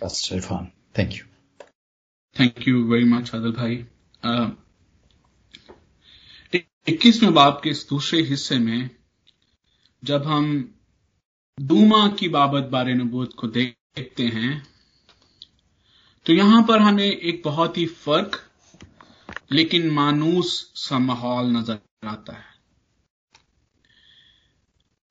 Pastor Irfan. Thank you. Thank you very much Adil भाई इक्कीसवें बाब के इस दूसरे हिस्से में जब हम दूमा की बाबत बारे नबूत को देखते हैं तो यहाँ पर हमें एक बहुत ही फ़र्क, लेकिन मानूस सा माहौल नज़र आता है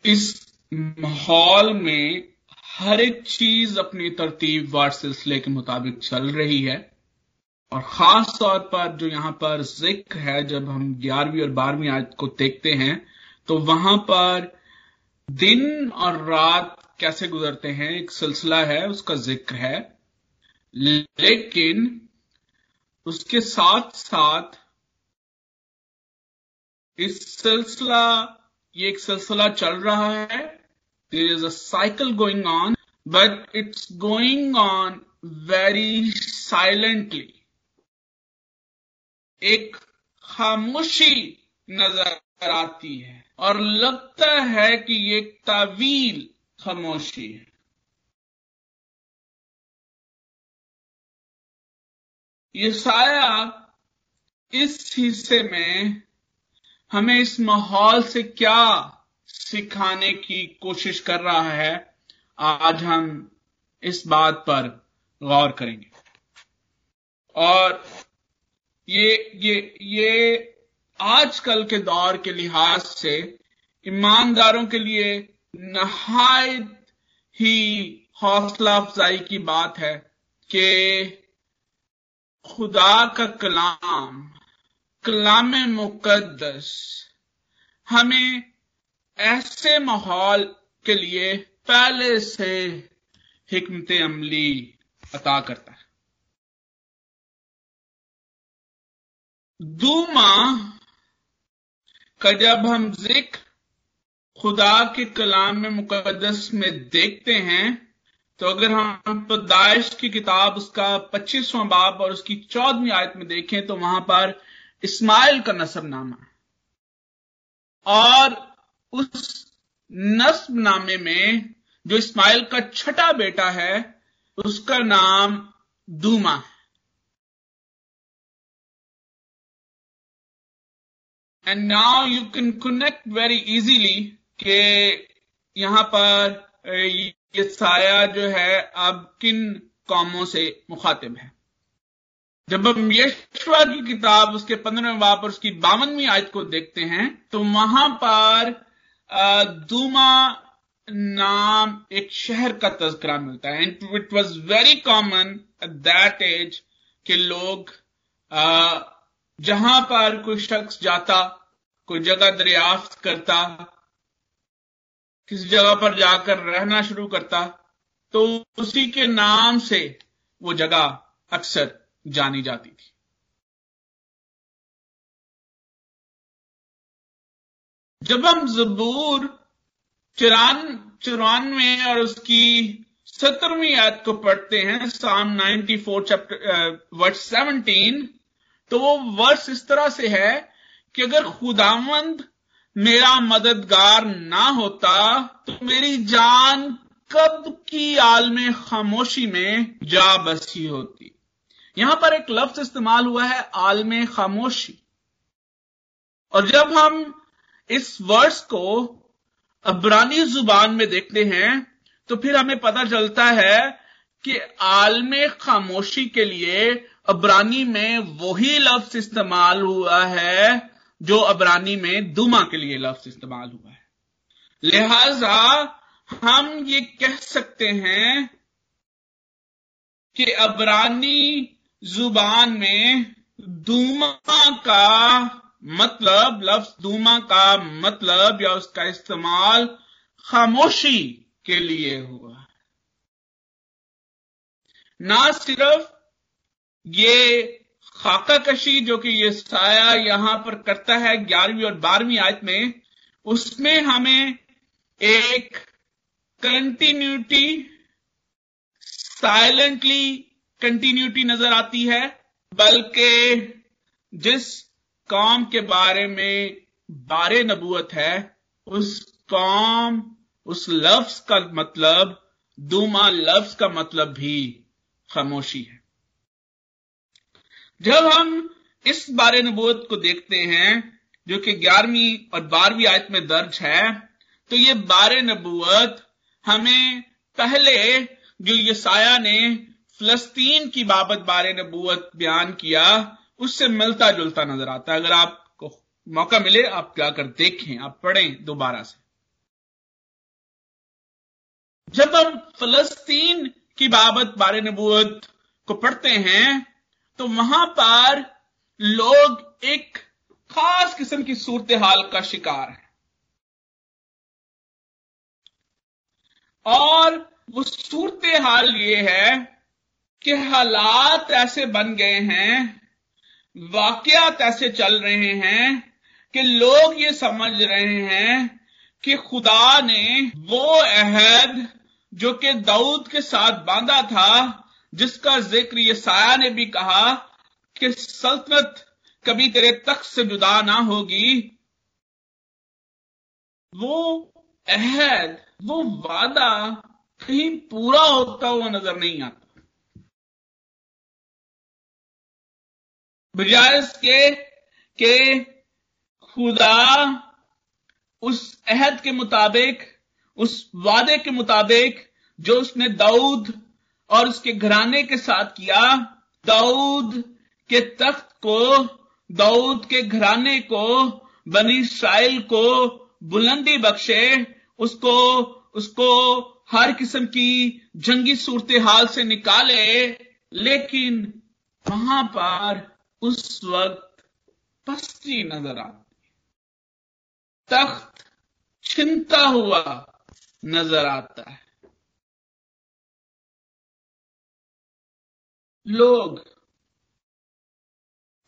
इस माहौल में हर एक चीज़ अपनी तरतीब, वार सिलसिले के मुताबिक चल रही है। और खास तौर पर जो यहाँ पर ज़िक्र है, जब हम ग्यारहवीं और बारहवीं आयत को देखते हैं तो वहाँ पर दिन और रात कैसे गुजरते हैं, एक सिलसिला है, उसका ज़िक्र है। लेकिन उसके साथ साथ इस सिलसिला, ये एक सिलसिला चल रहा है there is a cycle going on but it's going on very silently एक खामोशी नज़र आती है और लगता है कि ये तावील खामोशी है। ये साया इस हिस्से में हमें इस माहौल से क्या सिखाने की कोशिश कर रहा है, आज हम इस बात पर गौर करेंगे। और ये ये ये आजकल के दौर के लिहाज से ईमानदारों के लिए नहायत ही हौसला अफजाई की बात है कि खुदा का कलाम कलाम मुकद्दस हमें ऐसे माहौल के लिए पहले से हिकमत अमली अता करता है। दूमा का जब हम ज़िक्र खुदा के कलाम में मुकदस में देखते हैं तो अगर हम पैदाइश की किताब उसका पच्चीसवां बाब और उसकी चौदहवीं आयत में देखें तो वहाँ पर इस्माइल का नसब नामा और उस नस्ब नामे में जो इस्माइल का छठा बेटा है, उसका नाम दूमा है। And now you can connect very easily के यहाँ पर ये साया जो है अब किन कौमों से मुखातिब है। जब हम यशवा की किताब उसके पंद्रहवें बाप और उसकी बावनवीं आयत को देखते हैं तो वहाँ पर दूमा नाम एक शहर का तस्करा मिलता है and it was very common at that age के लोग जहाँ पर कोई शख्स जाता, कोई जगह दरियाफ्त करता, किसी जगह पर जाकर रहना शुरू करता तो उसी के नाम से वो जगह अक्सर जानी जाती थी। जब हम जबूर चौरान, चौरानवे और उसकी सत्रहवीं आयत को पढ़ते हैं साम 94 चैप्टर वर्ष 17 तो वो वर्ष इस तरह से है कि अगर खुदावंद मेरा मददगार ना होता तो मेरी जान कब की आलम खामोशी में जा बसी होती। यहाँ पर एक लफ्ज इस्तेमाल हुआ है आलम खामोशी। और जब हम इस वर्ष को अबरानी ज़ुबान में देखते हैं तो फिर हमें पता चलता है कि आलम खामोशी के लिए अबरानी में वही लफ्ज इस्तेमाल हुआ है जो अबरानी में दुमा के लिए लफ्ज इस्तेमाल हुआ है। लिहाजा हम ये कह सकते हैं कि अबरानी ज़ुबान में दूमा का मतलब लफ्ज दूमा का मतलब या उसका इस्तेमाल खामोशी के लिए हुआ। ना सिर्फ़ ये खाका कशी जो कि ये साया यहाँ पर करता है ग्यारहवीं और बारहवीं आयत में, उसमें हमें एक कंटिन्यूटी साइलेंटली कंटिन्यूटी नज़र आती है, बल्कि जिस कौम के बारे में बारे नबूत है, उस कौम, उस लफ्ज का मतलब दूमा लफ्ज का मतलब भी खामोशी है। जब हम इस बारे नबूत को देखते हैं, जो कि ग्यारहवीं और बारहवीं आयत में दर्ज है तो ये बारे नबूत हमें पहले जो यसाया ने फलस्तीन की बाबत बारे नबूत बयान किया उससे मिलता जुलता नज़र आता है। अगर आपको मौका मिले, आप जाकर देखें, आप पढ़ें दोबारा से। जब हम फलस्तीन की बाबत, बारे नबूत को पढ़ते हैं तो वहाँ पर लोग एक खास किस्म की सूरत हाल का शिकार है। और वो सूरत हाल ये है कि हालात ऐसे बन गए हैं वाकयात ऐसे चल रहे हैं कि लोग ये समझ रहे हैं कि खुदा ने वो अहद जो कि दाऊद के साथ बांधा था, जिसका ज़िक्र ये साया ने भी कहा कि सल्तनत कभी तेरे तख्त से जुदा ना होगी। वो अहद, वो वादा कहीं पूरा होता हुआ नज़र नहीं आता। बजाय इसके के खुदा उस अहद के मुताबिक, उस वादे के मुताबिक जो उसने दाऊद और उसके घराने के साथ किया, दाऊद के तख्त को, दाऊद के घराने को, बनी इसराइल को बुलंदी बख्शे, उसको उसको हर किस्म की जंगी सूरत हाल से निकाले, लेकिन वहाँ पर उस वक्त पस्ती नज़र आती। तख्त छिनता हुआ नज़र आता है। लोग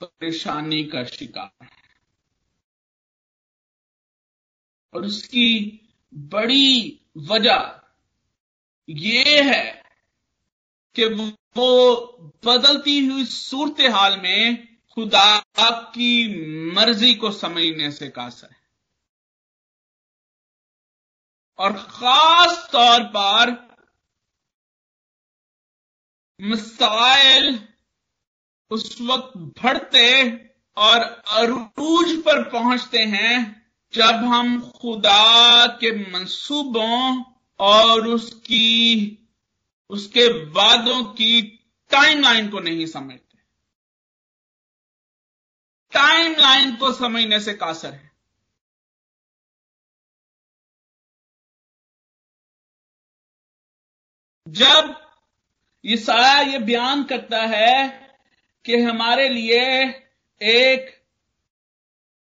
परेशानी का शिकार है। और उसकी बड़ी वजह ये है कि वो बदलती हुई सूरत हाल में खुदा की मर्ज़ी को समझने से कासर है। और खास तौर पर मिसाइल उस वक्त बढ़ते और अरूज पर पहुँचते हैं जब हम खुदा के मंसूबों और उसकी उसके वादों की टाइमलाइन को नहीं समझते। टाइमलाइन को समझने से कासर है। जब ये सारा ये बयान करता है कि हमारे लिए एक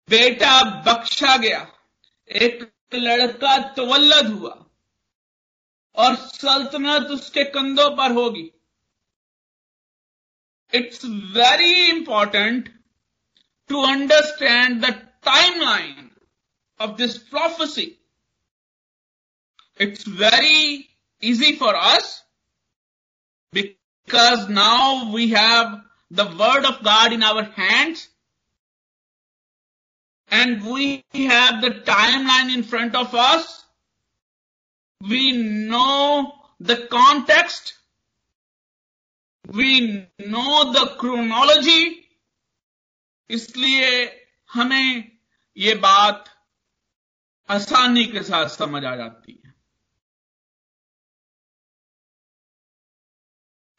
बेटा बख्शा गया, एक लड़का तवल्लद हुआ और सल्तनत उसके कंधों पर होगी it's very important to understand the time line of this prophecy it's very easy for us because now we have the word of God in our hands and we have the timeline in front of us. We know the context. We know the chronology. इसलिए हमें ये बात आसानी के साथ समझ आ जाती है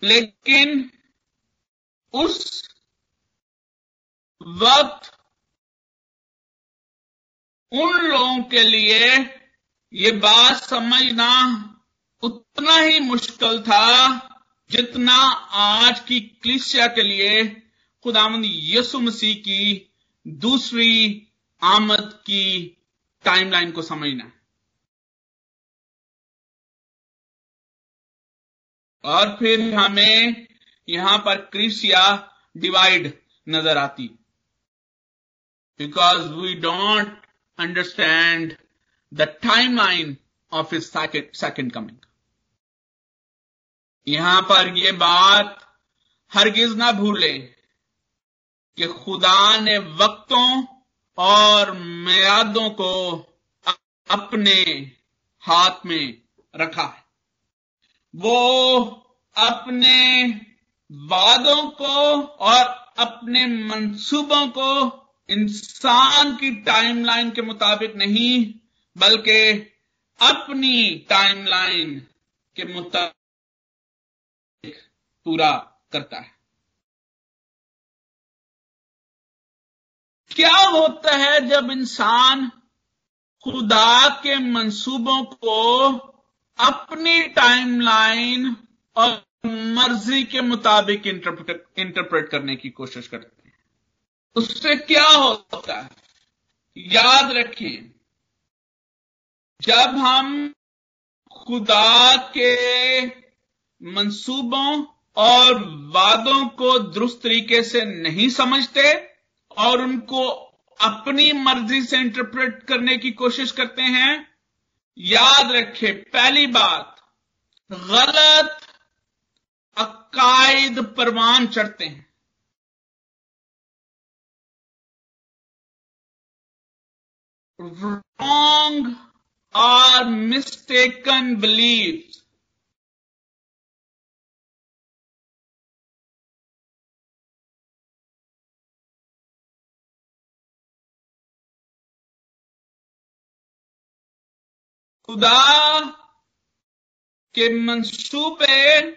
लेकिन उस वक्त उन लोगों के लिए ये बात समझना उतना ही मुश्किल था जितना आज की क्लिसिया के लिए खुदामंद यसु मसीह की दूसरी आमद की टाइमलाइन को समझना और फिर हमें यहाँ पर क्रिसिया डिवाइड नज़र आती। Because we don't understand the time line of इस सेकेंड कमिंग यहाँ पर यह बात हरगिज ना भूलें कि खुदा ने वक्तों और मयादों को अपने हाथ में रखा है। वो अपने वादों को और अपने मंसूबों को इंसान की टाइमलाइन के मुताबिक नहीं बल्कि अपनी टाइमलाइन के मुताबिक पूरा करता है। क्या होता है जब इंसान खुदा के मंसूबों को अपनी टाइमलाइन और मर्ज़ी के मुताबिक इंटरप्रेट करने की कोशिश करते हैं? उससे क्या होता है? याद रखें जब हम खुदा के मंसूबों और वादों को दुरुस्त तरीके से नहीं समझते और उनको अपनी मर्ज़ी से इंटरप्रेट करने की कोशिश करते हैं, याद रखें पहली बात, गलत अकायद परवान चढ़ते हैं। Wrong or mistaken beliefs. खुदा के मंसूबे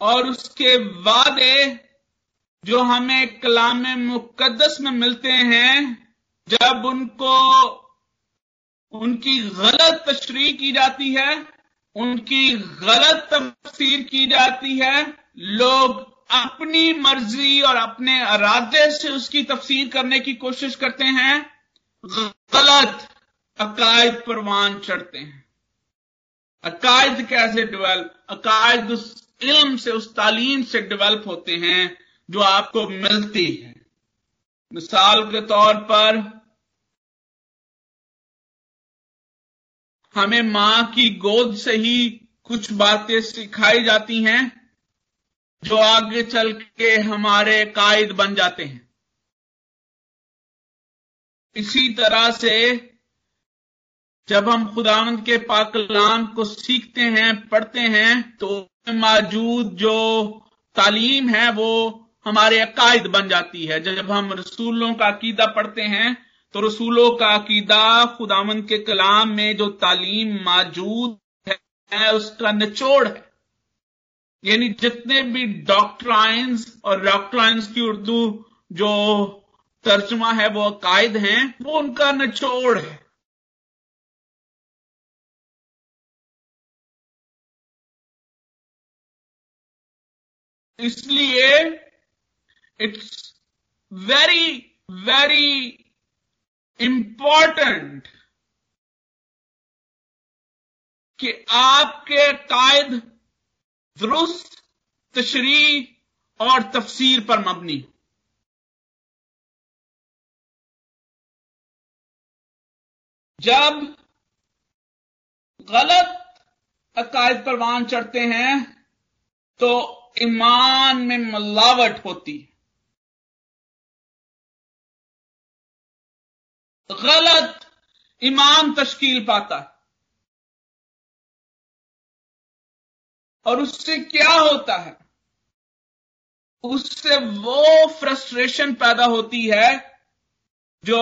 और उसके वादे जो हमें कलाम मुकदस में मिलते हैं, जब उनको उनकी गलत तशरी की जाती है, उनकी गलत तफसीर की जाती है। लोग अपनी मर्ज़ी और अपने इरादे से उसकी तफसीर करने की कोशिश करते हैं, गलत अकायद परवान चढ़ते हैं। अकायद कैसे डेवलप अकायद उस इल्म से, उस तालीम से डेवलप होते हैं जो आपको मिलती है। मिसाल के तौर पर हमें माँ की गोद से ही कुछ बातें सिखाई जाती हैं, जो आगे चल के हमारे कायद बन जाते हैं। इसी तरह से जब हम खुदावंद के पाकलाम को सीखते हैं, पढ़ते हैं तो मौजूद जो तालीम है, वो हमारे अकायद बन जाती है। जब हम रसूलों का अकीदा पढ़ते हैं तो रसूलों का अकीदा खुदावन के कलाम में जो तालीम मौजूद है, उसका निचोड़ है। यानी जितने भी डॉक्ट्राइंस और डॉक्ट्राइंस की उर्दू जो तर्जमा है, वो अकायद हैं, वो उनका निचोड़ है। इसलिए इट्स वेरी वेरी इंपॉर्टेंट कि आपके कायद दुरुस्त तशरी और तफसीर पर मबनी जब गलत अकायद परवान चढ़ते हैं तो ईमान में मिलावट होती है। गलत इमाम तश्कील पाता है। और उससे क्या होता है? उससे वो फ्रस्ट्रेशन पैदा होती है जो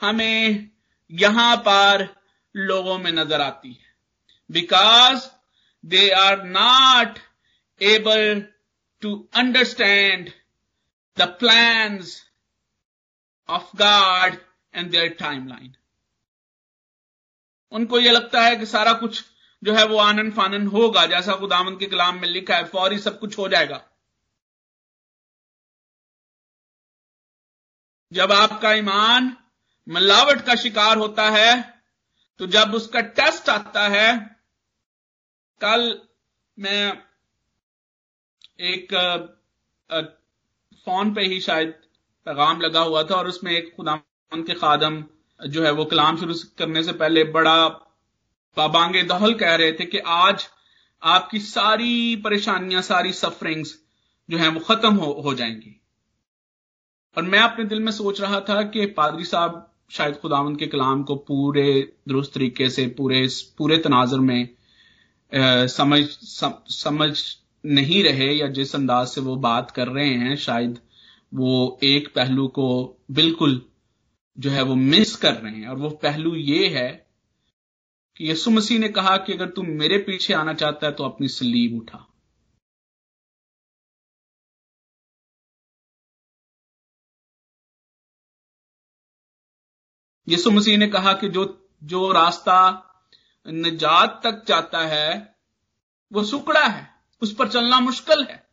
हमें यहाँ पर लोगों में नज़र आती है। Because they are not able to understand the plans of God and their timeline उनको यह लगता है कि सारा कुछ जो है वो आनंद फानंद होगा, जैसा खुदामंद के कलाम में लिखा है, फौरी सब कुछ हो जाएगा। जब आपका ईमान मिलावट का शिकार होता है तो जब उसका टेस्ट आता है, कल मैं एक फ़ोन पे ही शायद पैगाम लगा हुआ था और उसमें एक खुदा के खादम जो है वो कलाम शुरू करने से पहले बड़ा पाबांगे दहल कह रहे थे कि आज आपकी सारी परेशानियाँ सारी सफरिंग्स जो है वो खत्म हो, हो जाएँगी। और मैं अपने दिल में सोच रहा था कि पादरी साहब शायद खुदावंद के कलाम को पूरे दुरुस्त तरीके से पूरे पूरे तनाजर में समझ सम, समझ नहीं रहे या जिस अंदाज से वो बात कर रहे हैं शायद वो एक पहलू को बिल्कुल जो है वो मिस कर रहे हैं। और वो पहलू ये है कि यसु मसीह ने कहा कि अगर तू मेरे पीछे आना चाहता है तो अपनी सलीब उठा। यसु मसीह ने कहा कि जो जो रास्ता निजात तक जाता है, वो सुकड़ा है, उस पर चलना मुश्किल है।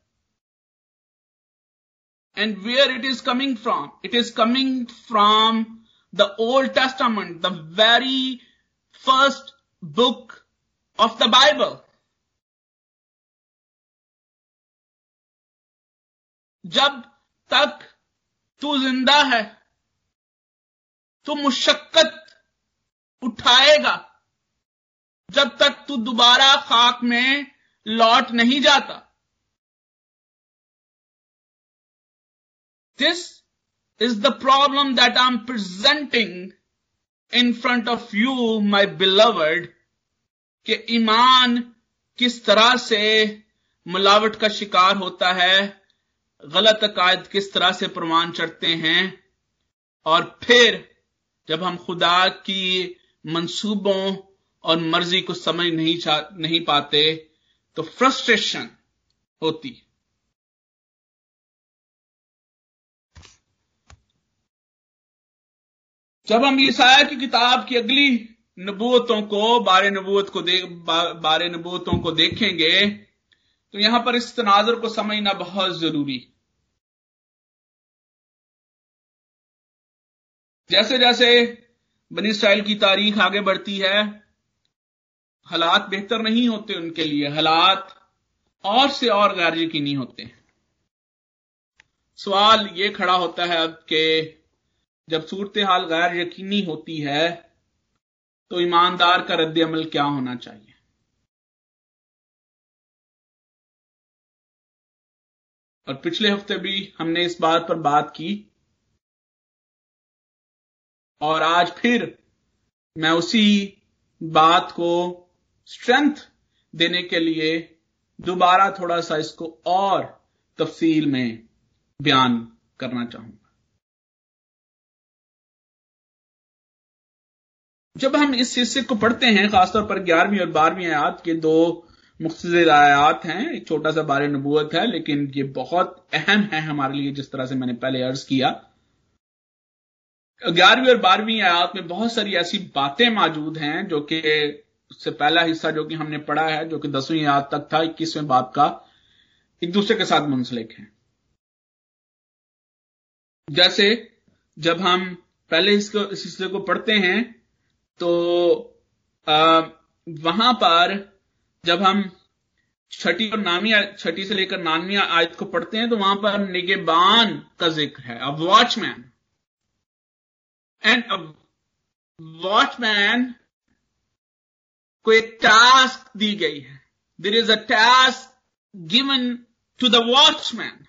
And where it is coming from it is coming from the Old Testament the very first book of the Bible जब तक तू ज़िंदा है तो मुशक्कत उठाएगा। जब तक तू दोबारा खाक में लौट नहीं जाता। Is the problem that I am presenting in front of you my beloved कि ईमान किस तरह से मिलावट का शिकार होता है, गलत अकायद किस तरह से प्रमाण चढ़ते हैं, और फिर जब हम खुदा की मंसूबों और मर्ज़ी को समझ नहीं नहीं पाते तो फ्रस्ट्रेशन होती जब हम ईसाया की किताब की अगली नबूतों को, बारे नबूत को देख बारे नबूतों को देखेंगे तो यहाँ पर इस तनाजर को समझना बहुत ज़रूरी। जैसे जैसे बनी इसराइल की तारीख आगे बढ़ती है, हालात बेहतर नहीं होते उनके लिए, हालात और से और गैर यकीनी होते। सवाल ये खड़ा होता है अब कि जब सूरत हाल गैर यकीनी होती है तो ईमानदार का रद्द अमल क्या होना चाहिए? और पिछले हफ़्ते भी हमने इस बात पर बात की, और आज फिर मैं उसी बात को स्ट्रेंथ देने के लिए दोबारा थोड़ा सा इसको और तफसील में बयान करना चाहूँगा। जब हम इस हिस्से को पढ़ते हैं, खासतौर पर ग्यारहवीं और बारहवीं आयात के दो मुख्तर आयात हैं। एक छोटा सा बार नबूत है, लेकिन ये बहुत अहम है हमारे लिए, जिस तरह से मैंने पहले अर्ज़ किया। ग्यारहवीं और बारहवीं आयात में बहुत सारी ऐसी बातें मौजूद हैं, जो कि उससे पहला हिस्सा जो कि हमने पढ़ा है, जो कि दसवीं आयात तक था, इक्कीसवें बाप का, एक दूसरे के साथ मुंसलिक है। जैसे जब हम पहले इसको, इस हिस्से को पढ़ते हैं तो आ, वहाँ पर जब हम छठी और नामी छठी से लेकर नानवी आयत को पढ़ते हैं तो वहाँ पर निगेबान का ज़िक्र है। अब वॉचमैन एंड वॉचमैन को एक टास्क दी गई है। There is a task given to the watchman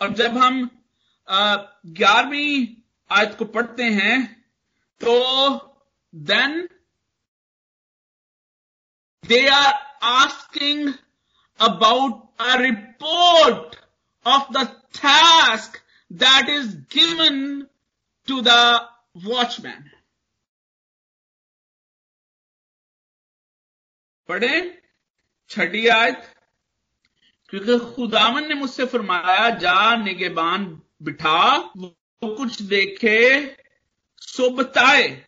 और जब हम ग्यारहवीं आयत को पढ़ते हैं तो then they are asking about a report of the task that is given to the watchman. पढ़े छठी आयत क्योंकि खुदावन ने मुझसे फरमाया जा निगेबान बिठा वो कुछ देखे सो बताए।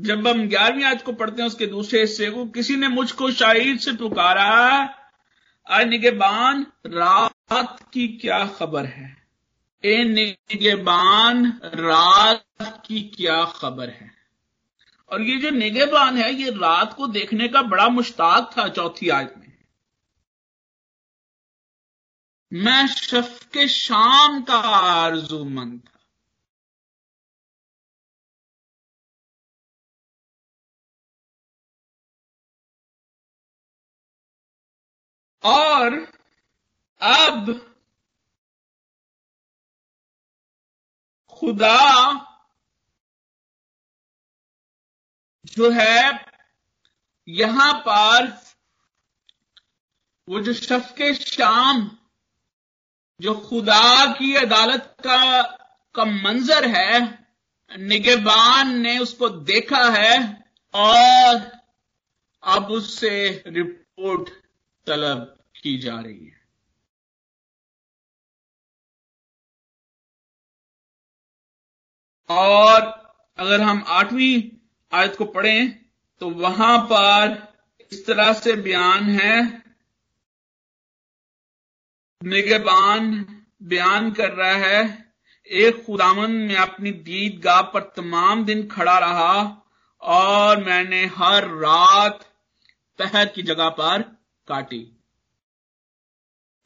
जब हम ग्यारहवीं आज को पढ़ते हैं, उसके दूसरे हिस्से को, किसी ने मुझको शाहिद से पुकारा आज निगेबान, रात की क्या खबर है? ए निगेबान, रात की क्या खबर है? और ये जो निगेबान है, ये रात को देखने का बड़ा मुश्ताक था चौथी आयत में। मैं शफ के शाम का आरजूमंद था। और अब खुदा जो है यहाँ पर वो जो शफक शाम, जो खुदा की अदालत का का मंजर है, निगेबान ने उसको देखा है और अब उससे रिपोर्ट तलब। की जा रही है। और अगर हम आठवीं आयत को पढ़ें तो वहाँ पर इस तरह से बयान है। निगेबान बयान कर रहा है, एक खुदामन में अपनी दीद गाह पर तमाम दिन खड़ा रहा और मैंने हर रात पहर की जगह पर काटी।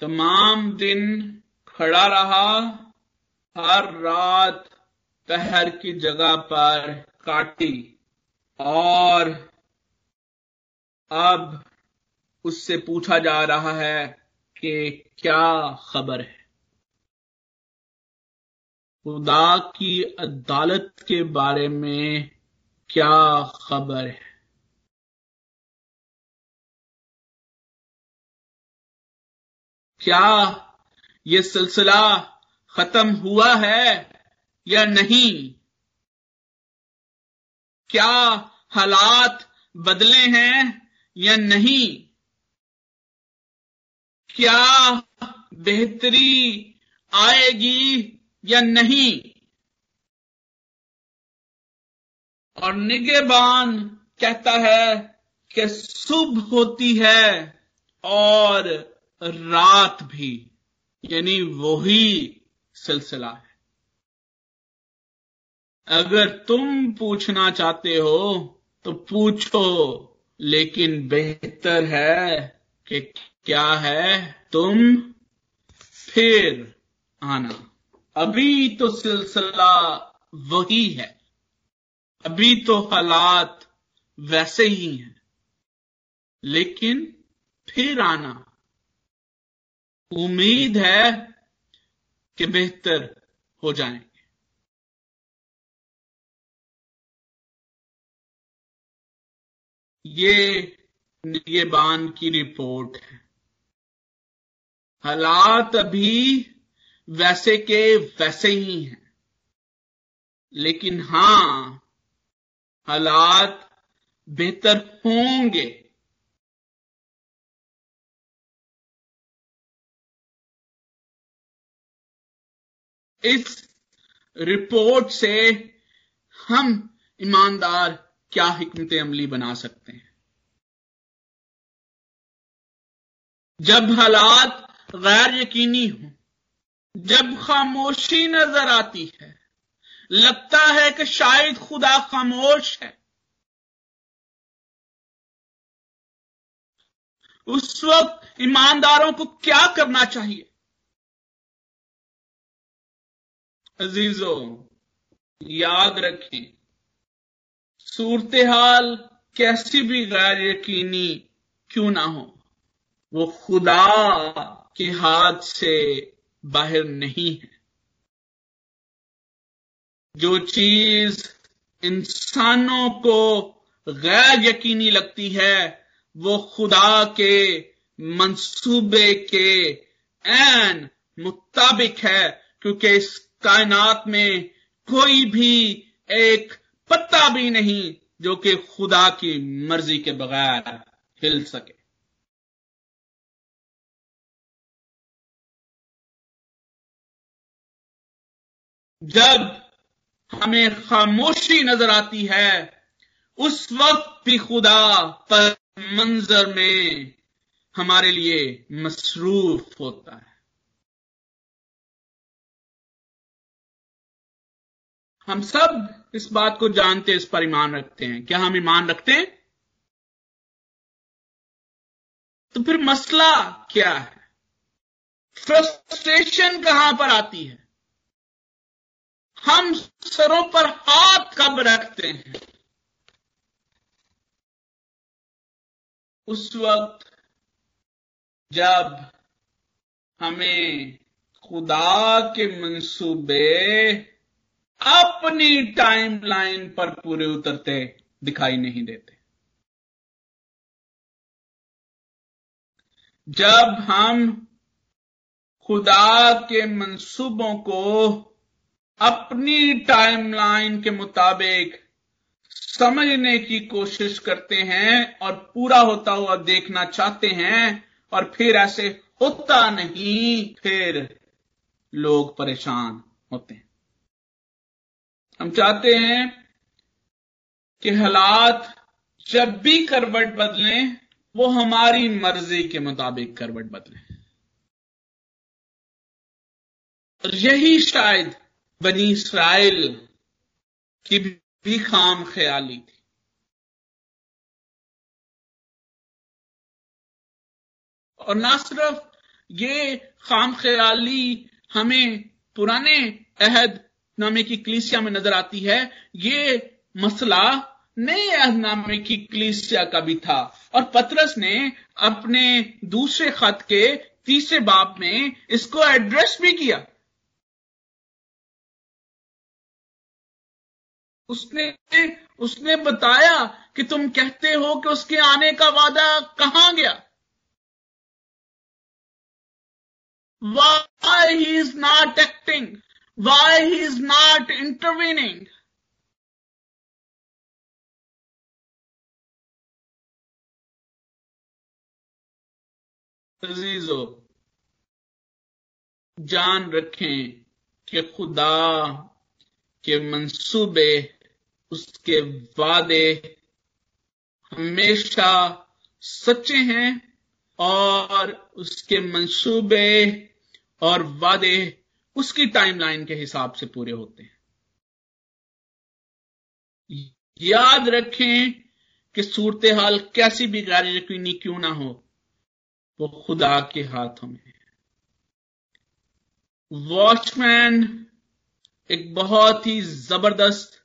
तमाम दिन खड़ा रहा, हर रात पहर की जगह पर काटी और अब उससे पूछा जा रहा है कि क्या खबर है। खुदा की अदालत के बारे में क्या खबर है? क्या ये सिलसिला खत्म हुआ है या नहीं? क्या हालात बदले हैं या नहीं? क्या बेहतरी आएगी या नहीं? और निगेबान कहता है कि सुबह होती है और रात भी, यानी वही सिलसिला है। अगर तुम पूछना चाहते हो तो पूछो, लेकिन बेहतर है कि क्या है, तुम फिर आना। अभी तो सिलसिला वही है। अभी तो हालात वैसे ही हैं, लेकिन फिर आना। उम्मीद है कि बेहतर हो जाएँगे। ये ये बान की रिपोर्ट है। हालात अभी वैसे के वैसे ही हैं। लेकिन हाँ, हालात बेहतर होंगे। इस रिपोर्ट से हम ईमानदार क्या हिकमत अमली बना सकते हैं? जब हालात गैर यकीनी हो, जब खामोशी नज़र आती है, लगता है कि शायद खुदा खामोश है, उस वक्त ईमानदारों को क्या करना चाहिए? अजीजों, याद रखें सूरत हाल कैसी भी गैर यकीनी क्यों ना हो, वो खुदा के हाथ से बाहर नहीं है। जो चीज़ इंसानों को गैर यकीनी लगती है, वो खुदा के मंसूबे के एन मुताबिक है, क्योंकि इस कायनात में कोई भी एक पत्ता भी नहीं जो कि खुदा की मर्ज़ी के बगैर हिल सके। जब हमें खामोशी नज़र आती है, उस वक्त भी खुदा पर मंजर में हमारे लिए मसरूफ होता है। हम सब इस बात को जानते, इस पर ईमान रखते हैं। क्या हम ईमान रखते हैं? तो फिर मसला क्या है? फ्रस्ट्रेशन कहाँ पर आती है? हम सरों पर हाथ कब रखते हैं? उस वक्त जब हमें खुदा के मंसूबे अपनी टाइमलाइन पर पूरे उतरते दिखाई नहीं देते। जब हम खुदा के मंसूबों को अपनी टाइमलाइन के मुताबिक समझने की कोशिश करते हैं और पूरा होता हुआ देखना चाहते हैं और फिर ऐसे होता नहीं, फिर लोग परेशान होते हैं। हम चाहते हैं कि हालात जब भी करवट बदलें, वो हमारी मर्ज़ी के मुताबिक करवट बदलें। और यही शायद बनी इसराइल की भी खाम ख्याली थी। और ना सिर्फ़ ये खाम ख्याली हमें पुराने अहद नामे की कलीसिया में नज़र आती है। ये मसला नए अहदनामे की कलीसिया का भी था। और पतरस ने अपने दूसरे खत के तीसरे बाप में इसको एड्रेस भी किया। उसने उसने बताया कि तुम कहते हो कि उसके आने का वादा कहाँ गया? Why he is not acting? Why he is not intervening? अजीजो, जान रखें कि खुदा के मंसूबे, उसके वादे हमेशा सच्चे हैं और उसके मंसूबे और वादे उसकी टाइमलाइन के हिसाब से पूरे होते हैं। याद रखें कि सूरत हाल कैसी भी गैर यकीनी क्यों ना हो, वो खुदा के हाथों में है। वॉचमैन एक बहुत ही ज़बरदस्त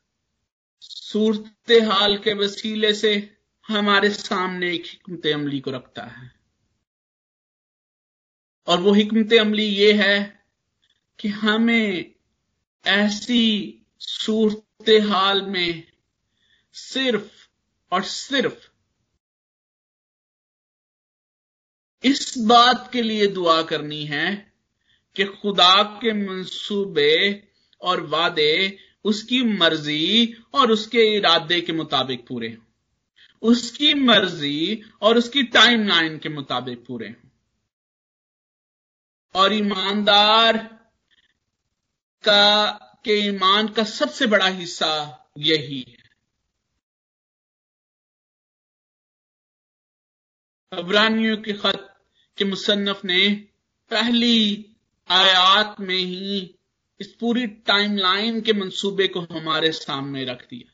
सूरत हाल के वसीले से हमारे सामने एक हिकमत अमली को रखता है। और वो हिकमत अमली ये है कि हमें ऐसी सूरत हाल में सिर्फ़ और सिर्फ़ इस बात के लिए दुआ करनी है कि खुदा के मंसूबे और वादे उसकी मर्ज़ी और उसके इरादे के मुताबिक पूरे हों। उसकी मर्ज़ी और उसकी टाइमलाइन के मुताबिक पूरे हों। और ईमानदार का, के ईमान का सबसे बड़ा हिस्सा यही है। अबरानियों के खत के मुसन्फ ने पहली आयात में ही इस पूरी टाइमलाइन के मंसूबे को हमारे सामने रख दिया।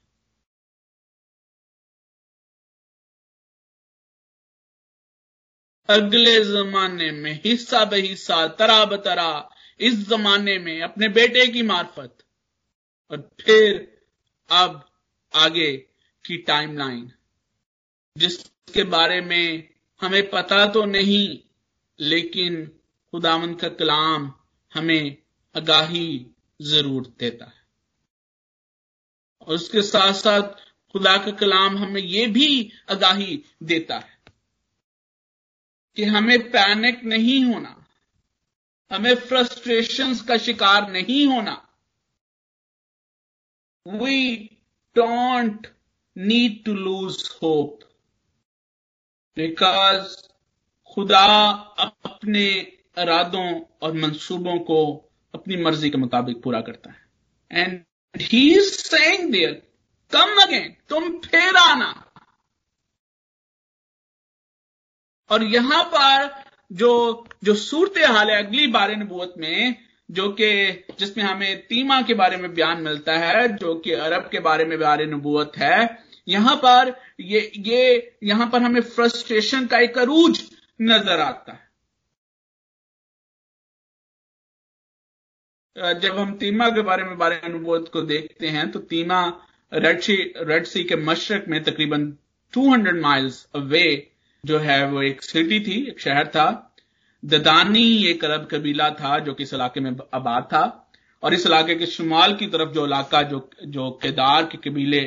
अगले जमाने में हिस्सा बहिस्सा तरा बतरा इस जमाने में अपने बेटे की मार्फत। और फिर अब आगे की टाइमलाइन जिसके बारे में हमें पता तो नहीं, लेकिन खुदामंद का कलाम हमें आगाही ज़रूर देता है। और उसके साथ साथ खुदा का कलाम हमें यह भी आगाही देता है कि हमें पैनिक नहीं होना। हमें फ्रस्ट्रेशंस का शिकार नहीं होना। We don't need to lose hope because खुदा अपने इरादों और मंसूबों को अपनी मर्ज़ी के मुताबिक पूरा करता है। And he saying there come again तुम फिर आना। और यहाँ पर जो जो सूरत हाल है अगली बारे नबूत में, जो कि, जिसमें हमें तीमा के बारे में बयान मिलता है, जो कि अरब के बारे में बारे नबूत है, यहाँ पर ये ये, यहाँ पर हमें फ्रस्ट्रेशन का एक अरूज नज़र आता है। जब हम तीमा के बारे में बारे अनुबोध को देखते हैं तो तीमा रेड सी रेड सी के मशरक में तकरीबन 200 माइल्स अवे जो है वो एक सिटी थी, एक शहर था। ददानी एक अरब कबीला था, जो कि इस इलाके में आबाद था। और इस इलाके के शुमाल की तरफ़ जो इलाका, जो जो केदार के कबीले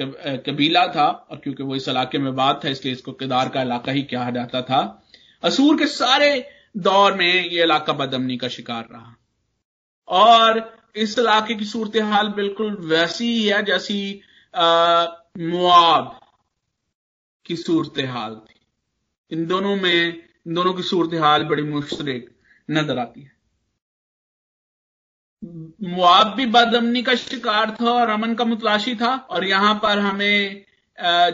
कबीला था, और क्योंकि वो इस इलाके में आबाद था, इसलिए इसको केदार का इलाका ही कहा जाता था। असूर के सारे दौर में ये इलाका बदमनी का शिकार रहा। और इस इलाके की सूरत हाल बिल्कुल वैसी ही है, जैसी मुआब की सूरत हाल थी। इन दोनों में, इन दोनों की सूरत हाल बड़ी मुश्तरक नज़र आती है। मुआब भी बदमनी का शिकार था और अमन का मुतलाशी था और यहाँ पर हमें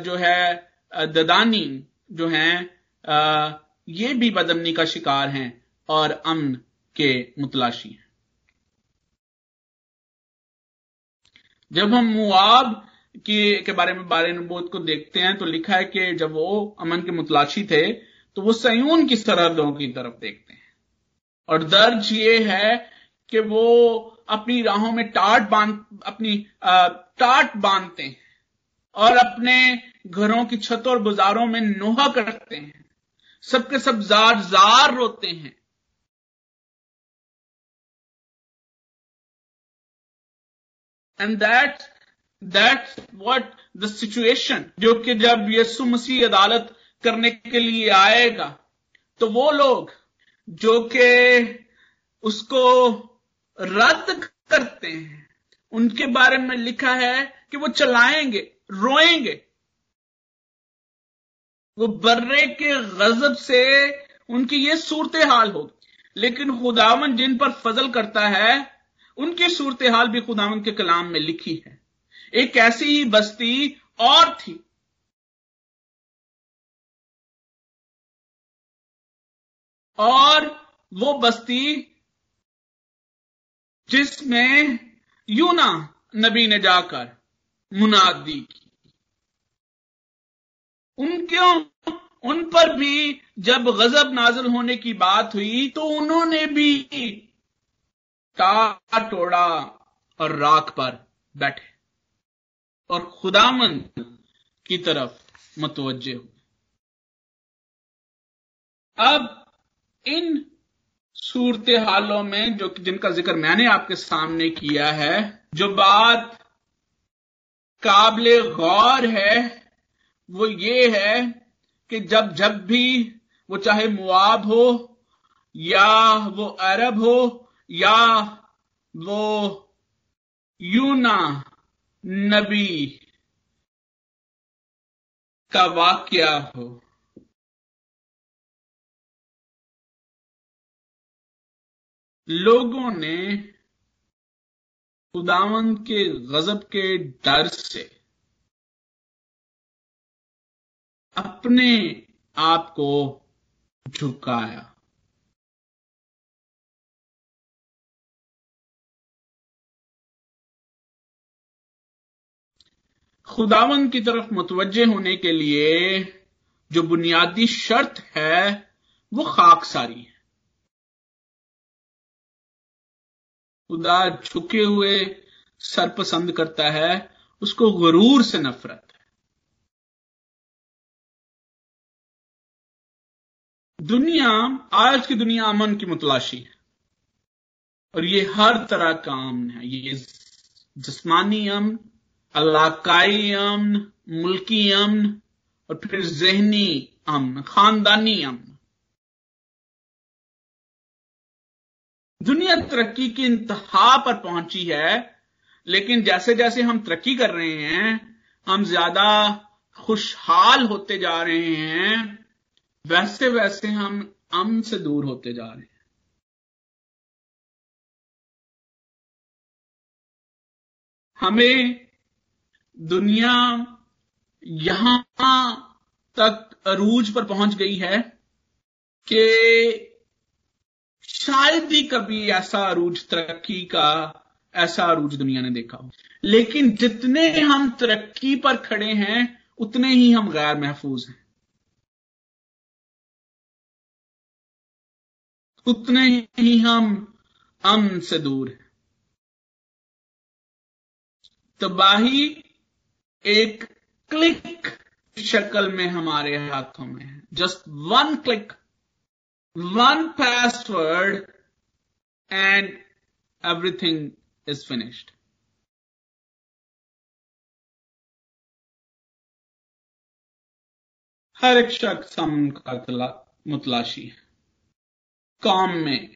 जो है ददानी, जो है ये भी बदमनी का शिकार हैं और अमन के मुतलाशी हैं। जब हम मुआब की, के बारे में, बारे नबूत को देखते हैं तो लिखा है कि जब वो अमन के मुतलाशी थे तो वो सयून की सरहदों की तरफ़ देखते हैं। और दर्ज ये है कि वो अपनी राहों में टाट बाँध, अपनी टाट बांधते हैं और अपने घरों की छतों और बाजारों में नोहा करते हैं। सबके सब जार जार रोते हैं। And that that's what the situation जो कि जब यसु मसीह अदालत करने के लिए आएगा तो वो लोग जो कि उसको रद्द करते हैं, उनके बारे में लिखा है कि वो चलाएँगे, रोएँगे। वो बर्रे के गजब से उनकी ये सूरत हाल होगी लेकिन खुदावन जिन पर फजल करता है, उनकी सूरत हाल भी खुदावन के कलाम में लिखी है। एक ऐसी ही बस्ती और थी। और वो बस्ती जिसमें यूना नबी ने जाकर मुनादी की। उनके, उन पर भी जब गजब नाजल होने की बात हुई तो उन्होंने भी टा टोड़ा और राख पर बैठे। और खुदामन की तरफ़ मतवजे हुए अब इन सूरत हालों में जो जिनका ज़िक्र मैंने आपके सामने किया है, जो बात काबिल गौर है, वो ये है कि जब जब भी वो चाहे मुआब हो, या वो अरब हो, या वो यूना नबी का वाक्य हो। लोगों ने खुदावन के गजब के डर से अपने आप को झुकाया। खुदावन की तरफ़ मुतवजे होने के लिए जो बुनियादी शर्त है, वो खाक सारी है। खुदा झुके हुए सर पसंद करता है, उसको गरूर से नफरत है। दुनिया, आज की दुनिया अमन की मुतलाशी है। और ये हर तरह का अमन है। ये जिस्मानी अमन अलाकाई अमन मुल्की अमन और फिर जहनी अमन खानदानी अमन दुनिया तरक्की की इंतहा पर पहुँची है, लेकिन जैसे जैसे हम तरक्की कर रहे हैं, हम ज़्यादा खुशहाल होते जा रहे हैं वैसे वैसे हम अम से दूर होते जा रहे हैं। हमें दुनिया यहाँ तक अरूज पर पहुँच गई है कि शायद ही कभी ऐसा अरूज, तरक्की का ऐसा अरूज दुनिया ने देखा हो। लेकिन जितने हम तरक्की पर खड़े हैं, उतने ही हम गैर महफूज हैं। उतने ही हम अमन से दूर हैं। तबाही एक क्लिक शक्ल में हमारे हाथों में है। Just one click one password and everything is finished हर एक शख्स हम का मुतलाशी काम में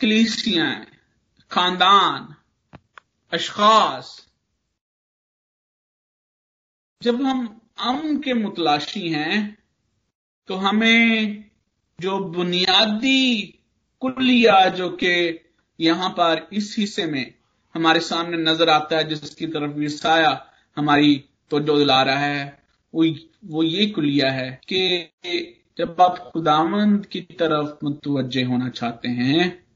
कलीसियाँ खानदान अशखास। जब हम अमन के मुतलाशी हैं तो हमें जो बुनियादी कुलिया जो कि यहाँ पर इस हिस्से में हमारे सामने नज़र आता है, जिसकी तरफ़ विसाया हमारी तो जो रहा है, वो वो ये कुलिया है कि जब आप खुदामंद की तरफ़ मुतवजे होना चाहते हैं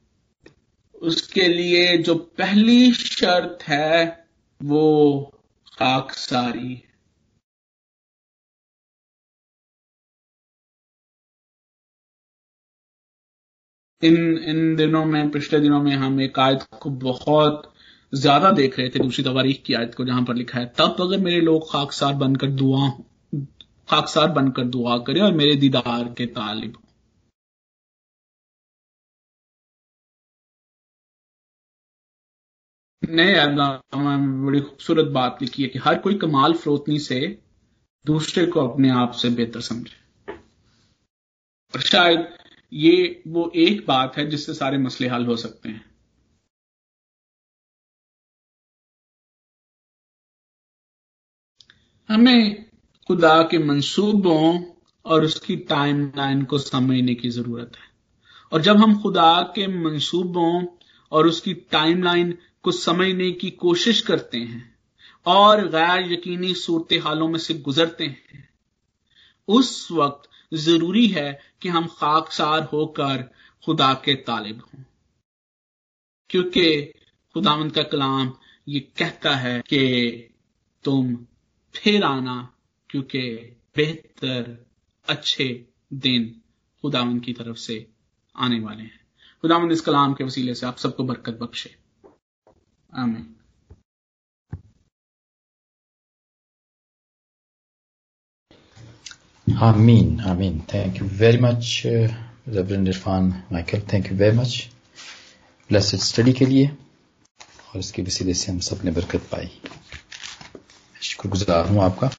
उसके लिए जो पहली शर्त है, वो खाकसारी इन इन दिनों में, पिछले दिनों में हम एक आयत को बहुत ज़्यादा देख रहे थे, दूसरी तवारीख की आयत को, जहाँ पर लिखा है, तब अगर मेरे लोग खाकसार बनकर दुआ खाकसार बनकर दुआ करें और मेरे दीदार के तालिब नए में बड़ी खूबसूरत बात लिखी है कि हर कोई कमाल फरोतनी से दूसरे को अपने आप से बेहतर समझे। और शायद ये वो एक बात है जिससे सारे मसले हल हो सकते हैं। हमें खुदा के मंसूबों और उसकी टाइमलाइन को समझने की ज़रूरत है। और जब हम खुदा के मंसूबों और उसकी टाइमलाइन को समझने की कोशिश करते हैं और गैर यकीनी सूरत हालों में से गुजरते हैं। उस वक्त ज़रूरी है कि हम खाकसार होकर खुदा के तालिब हों। क्योंकि खुदावंद का कलाम ये कहता है कि तुम फिर आना क्योंकि बेहतर अच्छे दिन खुदावन की तरफ़ से आने वाले हैं। खुदा इस कलाम के वसीले से आप सबको बरकत बख्शे। आमीन। आमीन आमीन। Thank you very much Irfan Michael. Thank you very much blessed study के लिए। और इसके वसीले से हम सबने बरकत पाई। शुक्रगुजार हूँ आपका।